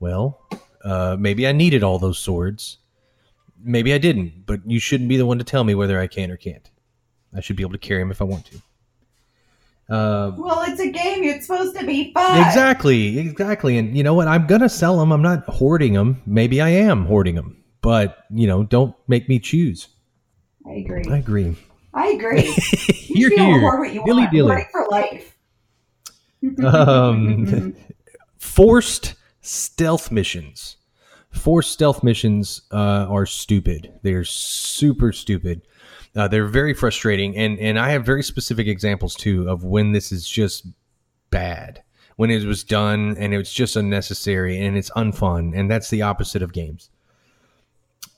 A: Well, uh, maybe I needed all those swords. Maybe I didn't, but you shouldn't be the one to tell me whether I can or can't. I should be able to carry them if I want to. Uh,
B: Well, it's a game. It's supposed to be fun.
A: Exactly, exactly. And you know what? I'm gonna sell them. I'm not hoarding them. Maybe I am hoarding them, but you know, don't make me choose.
B: I agree.
A: I agree.
B: I agree. You be
A: here,
B: hoard what you
A: dilly
B: want.
A: dilly.
B: It for life.
A: Um, forced stealth missions. Forced stealth missions uh, are stupid. They're super stupid. Uh, they're very frustrating, and and I have very specific examples too of when this is just bad. When it was done and it was just unnecessary and it's unfun, and that's the opposite of games.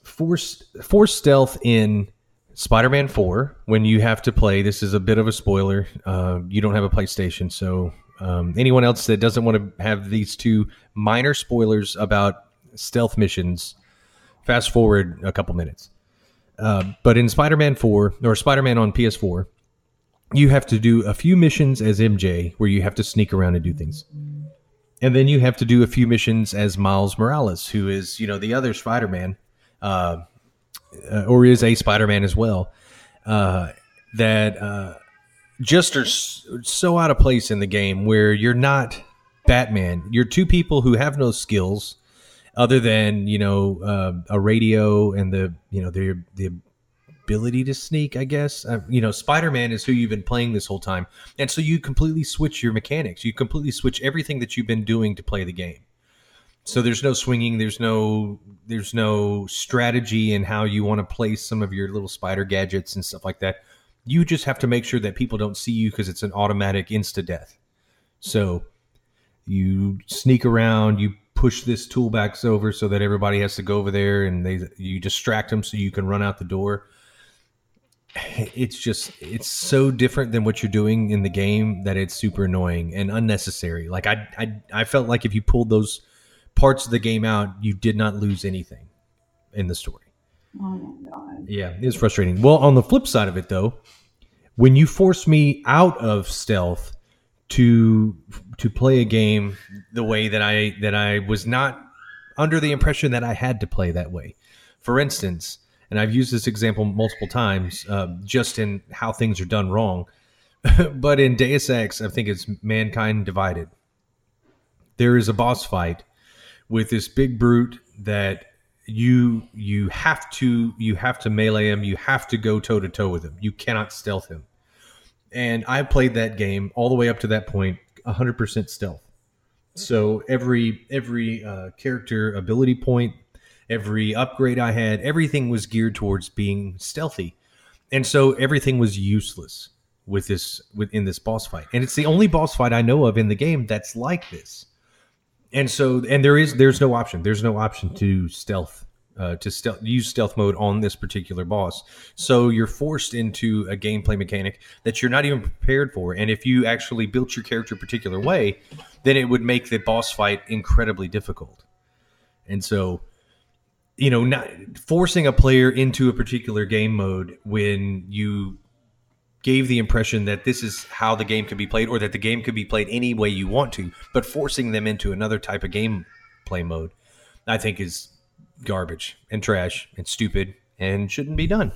A: Forced forced stealth in Spider-Man 4 when you have to play. This is a bit of a spoiler. Uh, you don't have a PlayStation, so um, anyone else that doesn't want to have these two minor spoilers about stealth missions, fast forward a couple minutes. Uh, but in Spider-Man 4 or Spider-Man on PS4, you have to do a few missions as MJ where you have to sneak around and do things. And then you have to do a few missions as Miles Morales, who is, you know, the other Spider-Man, uh, uh, or is a Spider-Man as well, uh, that uh, just are so out of place in the game where you're not Batman. You're two people who have no skills other than you know uh, a radio and the you know the the ability to sneak. I guess uh, you know Spider-Man is who you've been playing this whole time, and so you completely switch your mechanics. You completely switch everything that you've been doing to play the game. So there's no swinging. There's no there's no strategy in how you want to place some of your little spider gadgets and stuff like that. You just have to make sure that people don't see you because it's an automatic insta death. So you sneak around, you push this toolbox over so that everybody has to go over there, and they you distract them so you can run out the door. It's just it's so different than what you're doing in the game that it's super annoying and unnecessary. Like I I I felt like if you pulled those parts of the game out, you did not lose anything in the story.
B: Oh my god.
A: Yeah, it's frustrating. Well, on the flip side of it, though, when you force me out of stealth to to play a game the way that I that I was not under the impression that I had to play that way. For instance, and I've used this example multiple times, uh, just in how things are done wrong. but in Deus Ex, I think it's Mankind Divided. There is a boss fight with this big brute that you you have to you have to melee him you have to go toe to toe with him you cannot stealth him and i played that game all the way up to that point 100% stealth. So every every uh, character ability point every upgrade i had everything was geared towards being stealthy. And so everything was useless with this within this boss fight. And it's the only boss fight i know of in the game that's like this. And so and there is there's no option. There's no option to stealth uh, to stealth use stealth mode on this particular boss. So you're forced into a gameplay mechanic that you're not even prepared for and if you actually built your character a particular way then it would make the boss fight incredibly difficult. And so you know not forcing a player into a particular game mode when you gave the impression that this is how the game could be played or that the game could be played any way you want to, but forcing them into another type of game play mode, I think is garbage and trash and stupid and shouldn't be done.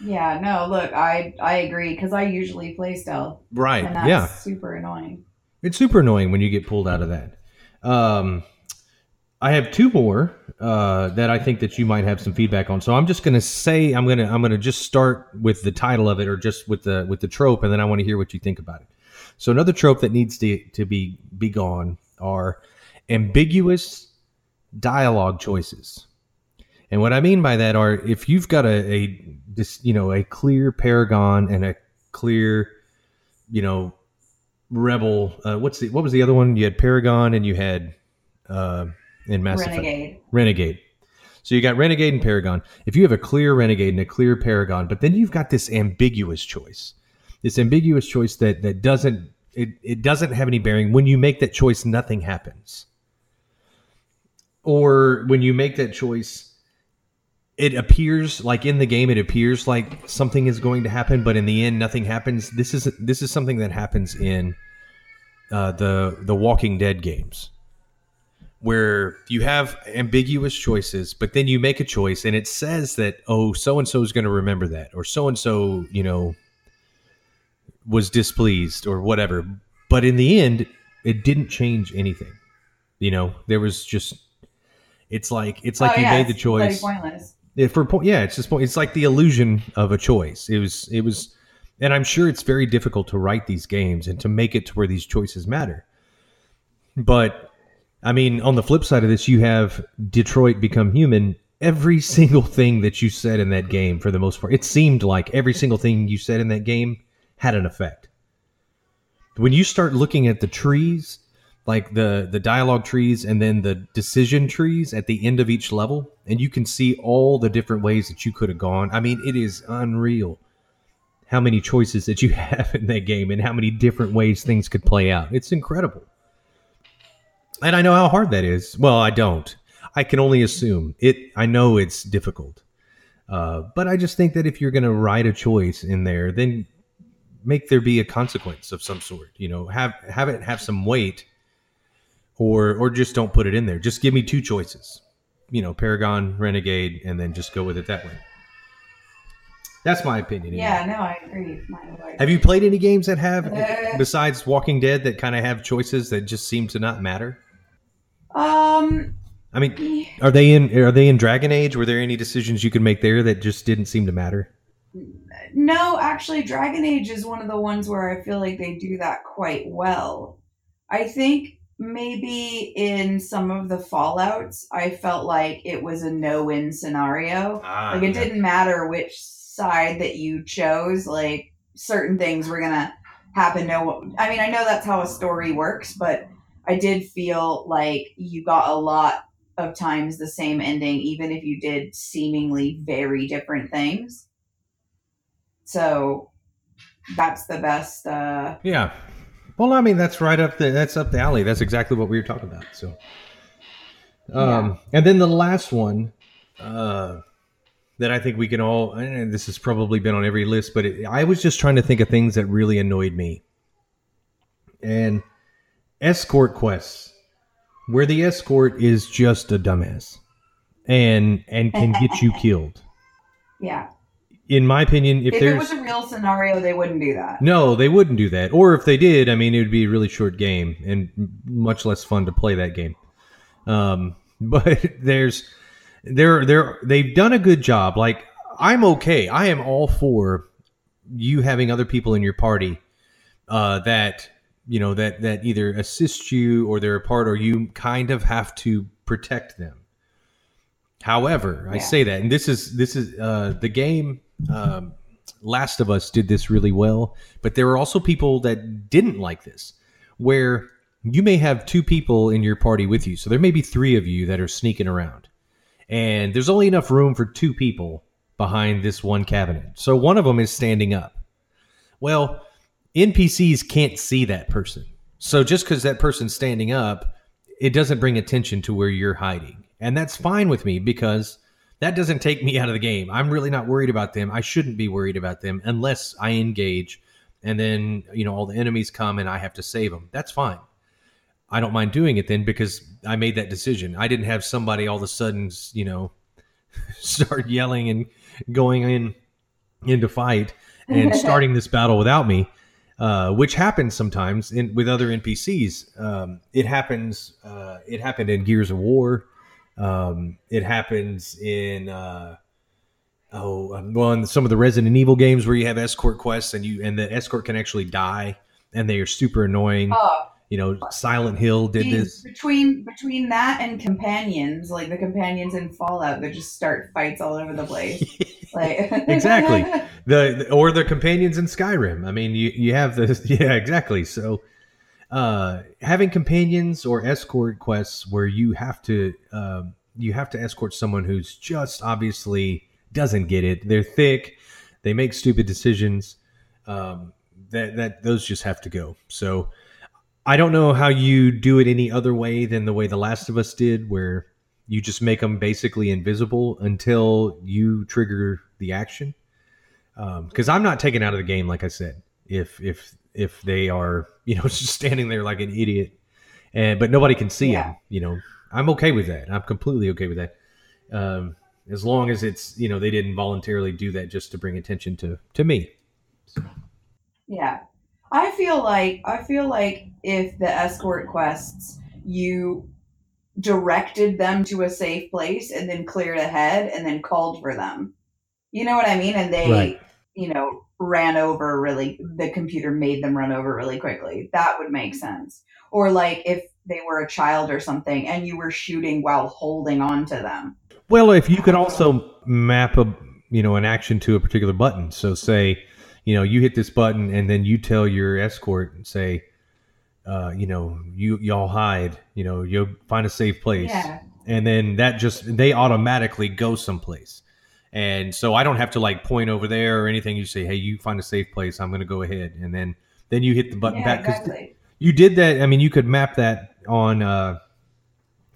B: Yeah, no, look, I I agree because I usually play stealth,
A: Right.
B: and that's
A: Yeah.
B: super annoying.
A: It's super annoying when you get pulled out of that. Um, I have two more uh, that I think that you might have some feedback on. So I'm just going to say I'm going to I'm to just start with the title of it or just with the with the trope, and then I want to hear what you think about it. So another trope that needs to to be be gone are ambiguous dialogue choices. And what I mean by that are if you've got a, a this you know a clear paragon and a clear you know rebel uh, what's the what was the other one? You had paragon and you had uh in mass Effect.
B: Renegade.
A: renegade. So you got renegade and paragon. If you have a clear renegade and a clear paragon but then you've got this ambiguous choice. This ambiguous choice that that doesn't it, it doesn't have any bearing. When you make that choice nothing happens or when you make that choice it appears like in the game it appears like something is going to happen but in the end nothing happens. This is this is something that happens in uh, the the walking dead games where you have ambiguous choices but then you make a choice and it says that oh so and so is going to remember that or so and so you know was displeased or whatever. But in the end it didn't change anything. You know there was just it's like it's like
B: Oh,
A: you
B: yeah,
A: made the choice
B: Pointless.
A: yeah, for po- yeah, it's just point. It's like the illusion of a choice. It was it was, and I'm sure it's very difficult to write these games and to make it to where these choices matter. But I mean, on the flip side of this, you have Detroit Become Human. Every single thing that you said in that game, for the most part, it seemed like every single thing you said in that game had an effect. When you start looking at the trees, like the the dialogue trees and then the decision trees at the end of each level. And you can see all the different ways that you could have gone. I mean it is unreal how many choices that you have in that game and how many different ways things could play out. It's incredible. And i know how hard that is. Well i don't. I can only assume. It i know it's difficult. Uh, but i just think that if you're going to write a choice in there then make there be a consequence of some sort you know? Have have it have some weight or or just don't put it in there. Just give me two choices. You know, Paragon, Renegade, and then just go with it that way. That's my opinion. anyway.
B: Yeah, no, I agree. My.
A: Have you played any games that have
B: Uh,
A: besides Walking Dead that kind of have choices that just seem to not matter?
B: Um,
A: I mean, are they in are they in Dragon Age? Were there any decisions you could make there that just didn't seem to matter?
B: no, actually, Dragon Age is one of the ones where I feel like they do that quite well. I think maybe in some of the Fallouts, I felt like it was a no-win scenario.
A: Ah,
B: like it didn't matter which side that you chose like certain things were gonna happen no i mean i know that's how a story works but i did feel like you got a lot of times the same ending even if you did seemingly very different things so that's the best uh
A: Yeah. Well, I mean, that's right up the that's up the alley. That's exactly what we were talking about. So, um, and then the last one, uh, that I think we can all, and this has probably been on every list, but it, I was just trying to think of things that really annoyed me. And escort quests, where the escort is just a dumbass, and and can get you killed.
B: yeah
A: In my opinion, if,
B: if, it was a real scenario they wouldn't do that
A: no, they wouldn't do that. Or if they did, I mean, it would be a really short game and much less fun to play that game. Um, but there's they're they're they've done a good job. Like I'm okay. I am all for you having other people in your party uh, that you know that that either assist you or they're a part, or you kind of have to protect them. However, I say that, and this is this is uh, the game. Um, Last of Us did this really well, but there are also people that didn't like this, where you may have two people in your party with you, so there may be three of you that are sneaking around, and there's only enough room for two people behind this one cabinet. So one of them is standing up. Well, NPCs can't see that person. So just because that person's standing up, it doesn't bring attention to where you're hiding. And that's fine with me because that doesn't take me out of the game. I'm really not worried about them. I shouldn't be worried about them unless I engage and then, you know, all the enemies come and I have to save them. That's fine. I don't mind doing it then because I made that decision. I didn't have somebody all of a sudden, you know, start yelling and going in into fight and starting this battle without me, uh, which happens sometimes in, with other NPCs. Um, it happens. Uh, it happened in Gears of War. Um, it happens in uh, oh um, well in some of the Resident Evil games where you have escort quests and you and the escort can actually die and they are super annoying.
B: Oh,
A: You know, Silent Hill did
B: geez,
A: this.
B: between between that and companions, like the companions in Fallout, that just start fights all over the place. Like
A: Exactly. the or the companions in Skyrim. I mean, you you have this, yeah exactly. So uh, having companions or escort quests where you have to um, you have to escort someone who's just obviously doesn't get it. They're thick. They make stupid decisions. Um, that that those just have to go. So I don't know how you do it any other way than the way The Last of Us did, where you just make them basically invisible until you trigger the action. Because I'm not taken out of the game, like I said. If if if they are, you know, just standing there like an idiot, and but nobody can see
B: Yeah.
A: them, you know, I'm okay with that. I'm completely okay with that. Um, as long as it's, you know, they didn't voluntarily do that just to bring attention to to me.
B: Yeah. I feel like I feel like if the escort quests you directed them to a safe place and then cleared ahead and then called for them. You know what I mean? And they
A: Right.
B: you know ran over really the computer made them run over really quickly. That would make sense. Or like if they were a child or something and you were shooting while holding on to them.
A: Well, if you could also map a you know an action to a particular button, so say you know you hit this button and then you tell your escort and say, uh, you know you y'all hide, you know you'll find a safe place,
B: Yeah.
A: and then that just they automatically go someplace, and so I don't have to like point over there or anything. You say, hey, you find a safe place, I'm going to go ahead, and then then you hit the button
B: Yeah,
A: back because
B: exactly.
A: you did that. I mean, you could map that on uh,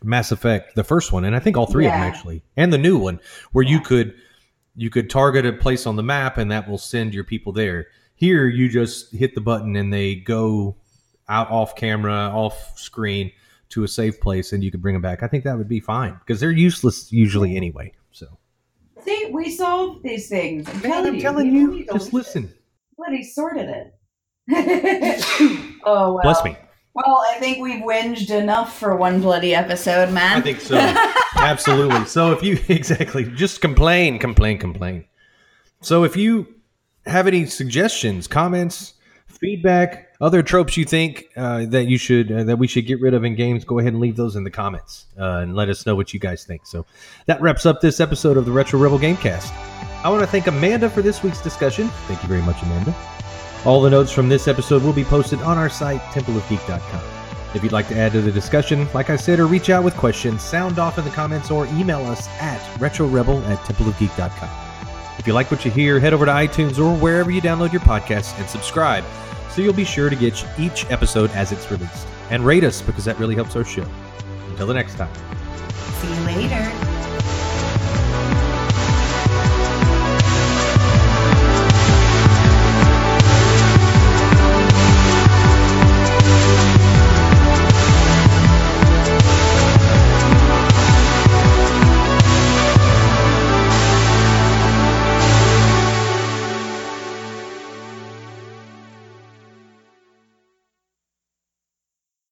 A: Mass Effect, the first one, and I think all three of them actually, and the new one, where you could you could target a place on the map, and that will send your people there. Here, you just hit the button, and they go out off camera, off screen to a safe place, and you could bring them back. I think that would be fine because they're useless usually anyway. So,
B: See, we solved these things. I'm
A: man,
B: telling
A: I'm
B: you.
A: telling
B: We
A: you, just
B: deleted
A: listen.
B: Bloody sorted it. oh well.
A: Bless me.
B: Well, I think we've whinged enough for one bloody episode, man.
A: I think so. Absolutely. So if you exactly just complain, complain, complain. So if you have any suggestions, comments, feedback, other tropes you think uh, that you should uh, that we should get rid of in games, go ahead and leave those in the comments uh, and let us know what you guys think. So that wraps up this episode of the Retro Rebel Gamecast. I want to thank Amanda for this week's discussion. Thank you very much, Amanda. All the notes from this episode will be posted on our site, templeofgeek.com. If you'd like to add to the discussion, like I said, or reach out with questions, sound off in the comments or email us at retrorebel at templeofgeek.com. If you like what you hear, head over to iTunes or wherever you download your podcasts and subscribe so you'll be sure to get each episode as it's released. And rate us because that really helps our show. Until the next time.
B: See you later.